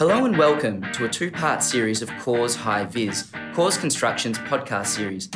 Hello and welcome to a two part series of Corrs High Viz, Corrs Construction's podcast series.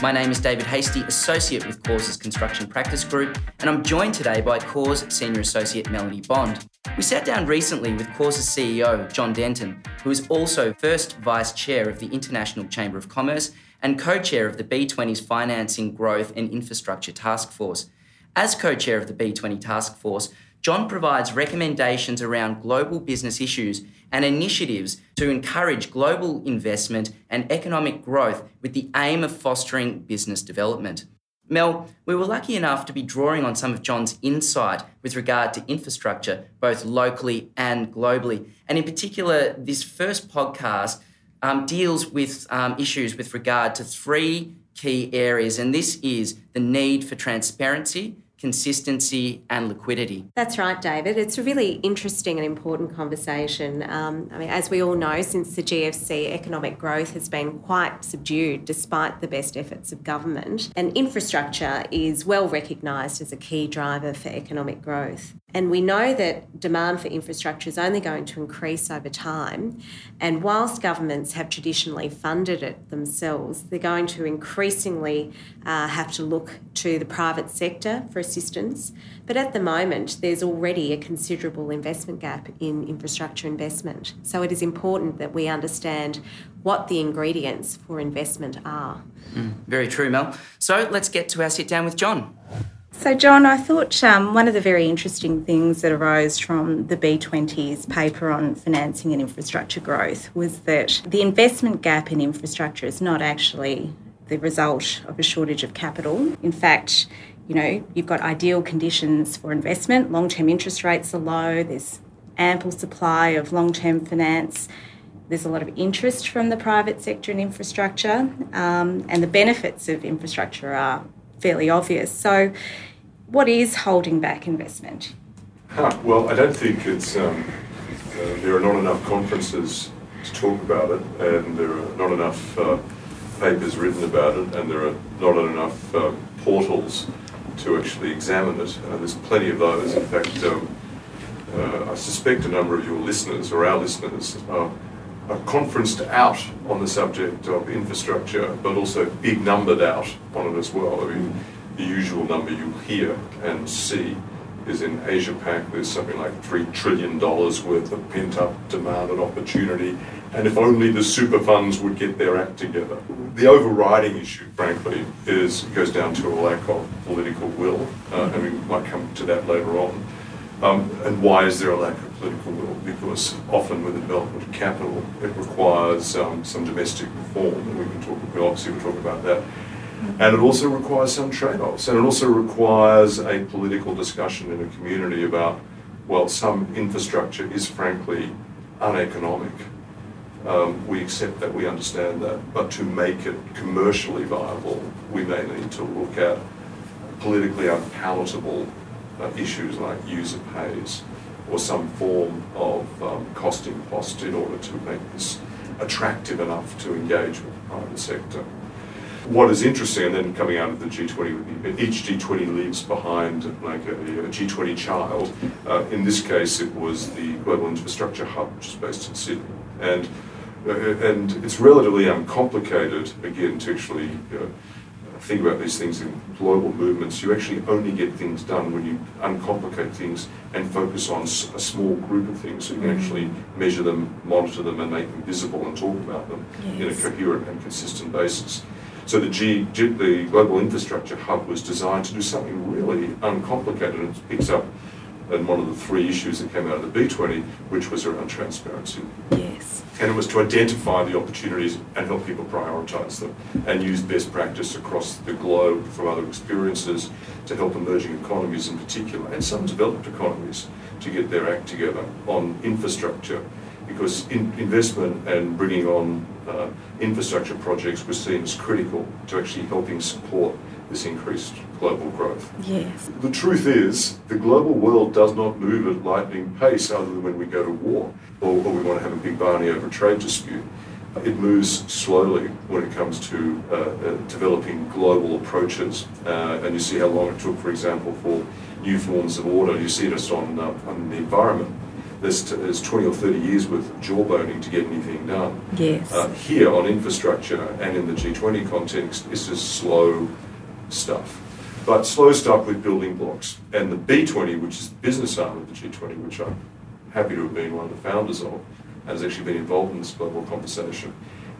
My name is David Hasty, Associate with Corrs' Construction Practice Group, and I'm joined today by Corrs Senior Associate Melanie Bond. We sat down recently with Corrs' CEO, John Denton, who is also first Vice Chair of the International Chamber of Commerce and co chair of the B20's Financing, Growth and Infrastructure Task Force. As co chair of the B20 Task Force, John provides recommendations around global business issues and initiatives to encourage global investment and economic growth with the aim of fostering business development. Mel, we were lucky enough to be drawing on some of John's insight with regard to infrastructure, both locally and globally. And in particular, this first podcast um, deals with um, issues with regard to three key areas, and this is the need for transparency, consistency and liquidity. That's right, David. It's a really interesting and important conversation. Um, I mean, as we all know, since the GFC, economic growth has been quite subdued despite the best efforts of government, and infrastructure is well recognised as a key driver for economic growth. And we know that demand for infrastructure is only going to increase over time. And whilst governments have traditionally funded it themselves, they're going to increasingly uh, have to look to the private sector for assistance. But at the moment, there's already a considerable investment gap in infrastructure investment. So it is important that we understand what the ingredients for investment are. Mm, very true, Mel. So let's get to our sit down with John. So, John, I thought um, one of the very interesting things that arose from the B20's paper on financing and infrastructure growth was that the investment gap in infrastructure is not actually the result of a shortage of capital. In fact, you know, you've got ideal conditions for investment, long term interest rates are low, there's ample supply of long term finance. There's a lot of interest from the private sector in infrastructure, um, and the benefits of infrastructure are fairly obvious. So, what is holding back investment? Huh, well, I don't think it's um, uh, there are not enough conferences to talk about it, and there are not enough uh, papers written about it, and there are not enough uh, portals to actually examine it. Uh, there's plenty of those. In fact, um, uh, I suspect a number of your listeners or our listeners are, are conferenced out on the subject of infrastructure, but also big numbered out on it as well. I mean, the usual number you hear and see is in Asia Pac. There's something like $3 trillion worth of pent up demand and opportunity. And if only the super funds would get their act together. The overriding issue, frankly, is goes down to a lack of political will, uh, and we might come to that later on. Um, and why is there a lack of political will? Because often with the development of capital, it requires um, some domestic reform, and we can talk. We obviously will talk about that and it also requires some trade offs. And it also requires a political discussion in a community about, well, some infrastructure is frankly uneconomic. Um, we accept that, we understand that. But to make it commercially viable, we may need to look at politically unpalatable uh, issues like user pays or some form of um, cost in order to make this attractive enough to engage with the private sector. What is interesting, and then coming out of the G20, each G20 leaves behind like a a G20 child. Uh, in this case, it was the Global Infrastructure Hub, which is based in Sydney. And, uh, and it's relatively uncomplicated, again, to actually uh, think about these things in global movements. You actually only get things done when you uncomplicate things and focus on a small group of things so you can mm-hmm. actually measure them, monitor them, and make them visible and talk about them yes. in a coherent and consistent basis. So the, G, the Global Infrastructure Hub was designed to do something really uncomplicated. And it picks up on one of the three issues that came out of the B20, which was around transparency. Yes. And it was to identify the opportunities and help people prioritise them and use best practice across the globe from other experiences to help emerging economies in particular and some developed economies to get their act together on infrastructure because in investment and bringing on uh, infrastructure projects was seen as critical to actually helping support this increased global growth. Yes. The truth is, the global world does not move at lightning pace other than when we go to war or, or we want to have a big Barney over a trade dispute. It moves slowly when it comes to uh, uh, developing global approaches, uh, and you see how long it took, for example, for new forms of order. You see it on, uh, on the environment there's, there's 20 or 30 years worth of jawboning to get anything done. Yes. Uh, here on infrastructure and in the G20 context, it's just slow stuff. But slow stuff with building blocks. And the B20, which is the business arm of the G20, which I'm happy to have been one of the founders of, and has actually been involved in this global conversation,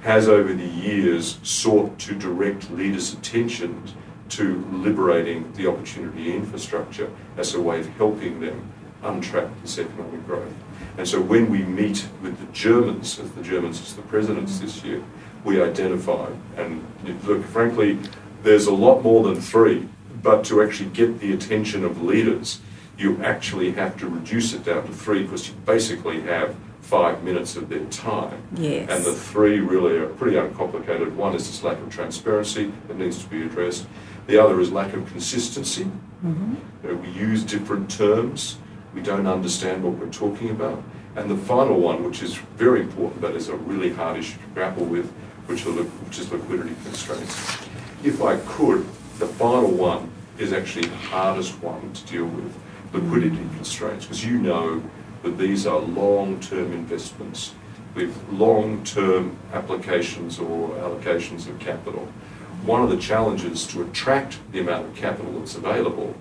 has over the years sought to direct leaders' attention to liberating the opportunity infrastructure as a way of helping them untrap this economic growth. And so when we meet with the Germans, as the Germans as the presidents this year, we identify, and look, frankly, there's a lot more than three, but to actually get the attention of leaders, you actually have to reduce it down to three because you basically have five minutes of their time. Yes. And the three really are pretty uncomplicated. One is this lack of transparency that needs to be addressed. The other is lack of consistency. Mm-hmm. You know, we use different terms. We don't understand what we're talking about. And the final one, which is very important, but is a really hard issue to grapple with, which, are, which is liquidity constraints. If I could, the final one is actually the hardest one to deal with, liquidity constraints, because you know that these are long-term investments with long-term applications or allocations of capital. One of the challenges to attract the amount of capital that's available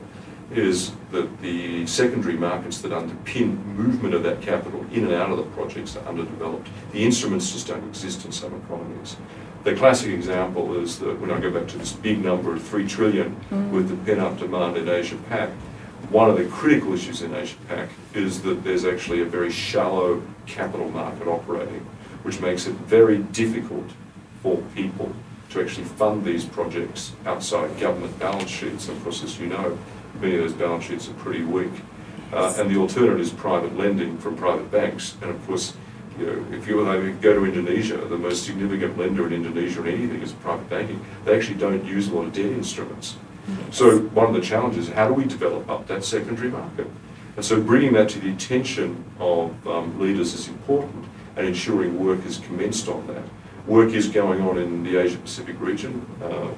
is that the secondary markets that underpin movement of that capital in and out of the projects are underdeveloped. The instruments just don't exist in some economies. The classic example is that when I go back to this big number of three trillion mm. with the pent-up demand in Asia Pac, one of the critical issues in Asia Pac is that there's actually a very shallow capital market operating, which makes it very difficult for people to actually fund these projects outside government balance sheets. And of course, as you know, many of those balance sheets are pretty weak. Uh, and the alternative is private lending from private banks. And of course, you know, if you go to Indonesia, the most significant lender in Indonesia in anything is private banking. They actually don't use a lot of debt instruments. So one of the challenges is how do we develop up that secondary market? And so bringing that to the attention of um, leaders is important and ensuring work is commenced on that. Work is going on in the Asia Pacific region. Uh,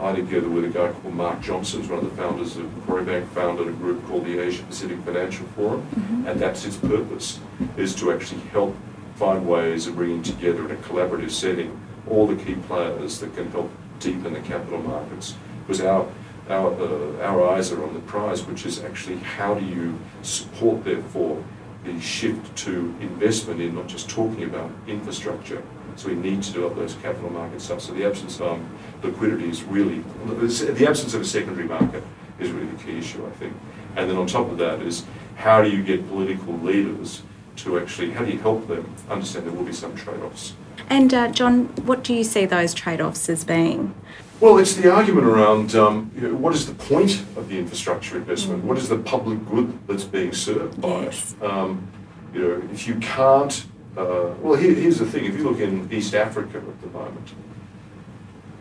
I, together with a guy called Mark Johnson, who's one of the founders of Macquarie Bank, founded a group called the Asia Pacific Financial Forum, mm-hmm. and that's its purpose, is to actually help find ways of bringing together in a collaborative setting all the key players that can help deepen the capital markets. Because our our, uh, our eyes are on the prize, which is actually how do you support, therefore, the shift to investment in not just talking about infrastructure, so we need to develop those capital market stuff. So the absence of um, liquidity is really, the absence of a secondary market is really the key issue, I think. And then on top of that is how do you get political leaders to actually, how do you help them understand there will be some trade-offs? And uh, John, what do you see those trade-offs as being? Well, it's the argument around um, you know, what is the point of the infrastructure investment? Mm. What is the public good that's being served by yes. it? Um, you know, if you can't uh, well, here, here's the thing. If you look in East Africa at the moment,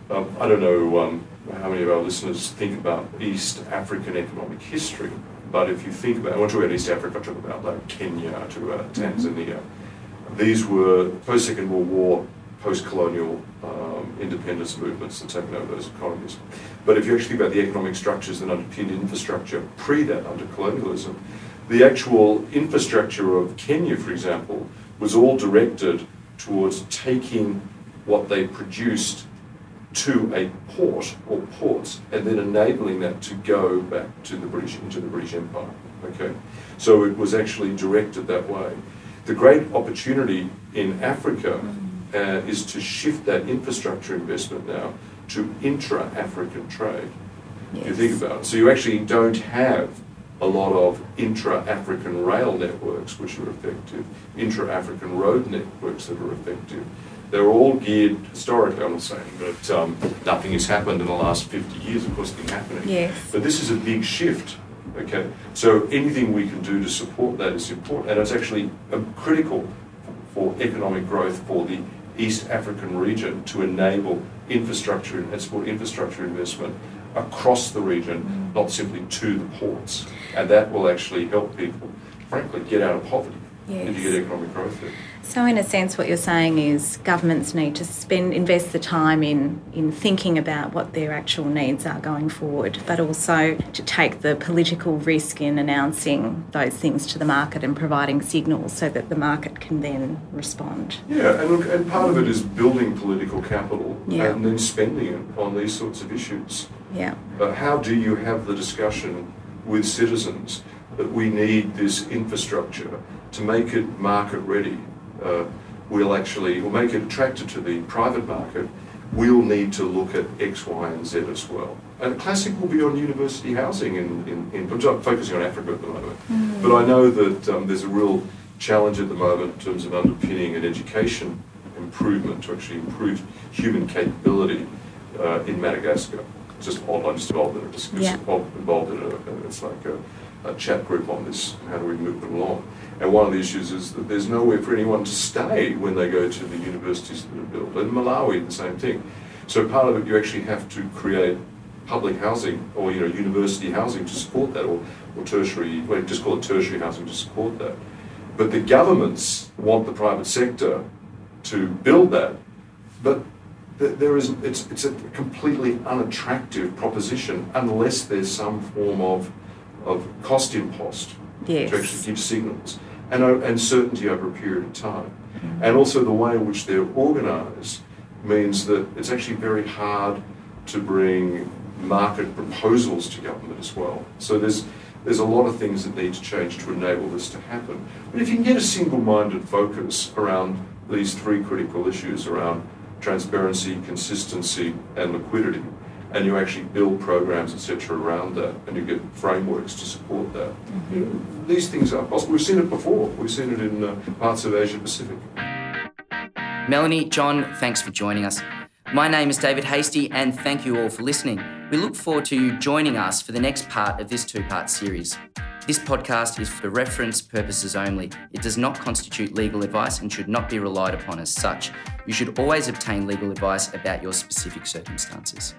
um, I don't know um, how many of our listeners think about East African economic history, but if you think about, I want to talk about East Africa, I talk about like Kenya, to uh, Tanzania. These were post-Second World War, post-colonial um, independence movements that taken over those economies. But if you actually think about the economic structures that underpinned infrastructure pre that, under colonialism, the actual infrastructure of Kenya, for example, was all directed towards taking what they produced to a port or ports and then enabling that to go back to the British into the British Empire. Okay, so it was actually directed that way. The great opportunity in Africa uh, is to shift that infrastructure investment now to intra-African trade. Yes. If you think about it, so you actually don't have a lot of intra-African rail networks which are effective, intra-African road networks that are effective. They're all geared historically, I'm not saying that um, nothing has happened in the last 50 years, of course it's been happening. Yes. But this is a big shift, okay? So anything we can do to support that is important, and it's actually um, critical for economic growth for the East African region to enable infrastructure and support infrastructure investment across the region, mm. not simply to the ports. And that will actually help people, frankly, get out of poverty. yes. if you get economic growth there. So, in a sense, what you're saying is governments need to spend invest the time in in thinking about what their actual needs are going forward, but also to take the political risk in announcing those things to the market and providing signals so that the market can then respond. Yeah, and look, and part of it is building political capital yeah. and then spending it on these sorts of issues. Yeah. But how do you have the discussion with citizens that we need this infrastructure to make it market ready? Uh, we'll actually, we'll make it attractive to the private market. We'll need to look at X, Y, and Z as well. And a classic will be on university housing in, in, in I'm focusing on Africa at the moment. Mm. But I know that um, there's a real challenge at the moment in terms of underpinning an education improvement to actually improve human capability uh, in Madagascar just odd. I'm just involved in a discussion, yeah. involved in a, it's like a, a, chat group on this. How do we move them along? And one of the issues is that there's nowhere for anyone to stay when they go to the universities that are built. In Malawi, the same thing. So part of it, you actually have to create public housing or you know university housing to support that, or, or tertiary, well, just call it tertiary housing to support that. But the governments want the private sector to build that, but there is it's it's a completely unattractive proposition unless there's some form of of cost impost yes. to actually give signals and and certainty over a period of time, mm-hmm. and also the way in which they're organised means that it's actually very hard to bring market proposals to government as well. So there's there's a lot of things that need to change to enable this to happen. But if you can get a single-minded focus around these three critical issues around transparency, consistency, and liquidity, and you actually build programs, etc., around that, and you get frameworks to support that. Mm-hmm. You know, these things are possible. We've seen it before. We've seen it in uh, parts of Asia Pacific. Melanie, John, thanks for joining us. My name is David Hasty, and thank you all for listening. We look forward to you joining us for the next part of this two part series. This podcast is for reference purposes only. It does not constitute legal advice and should not be relied upon as such. You should always obtain legal advice about your specific circumstances.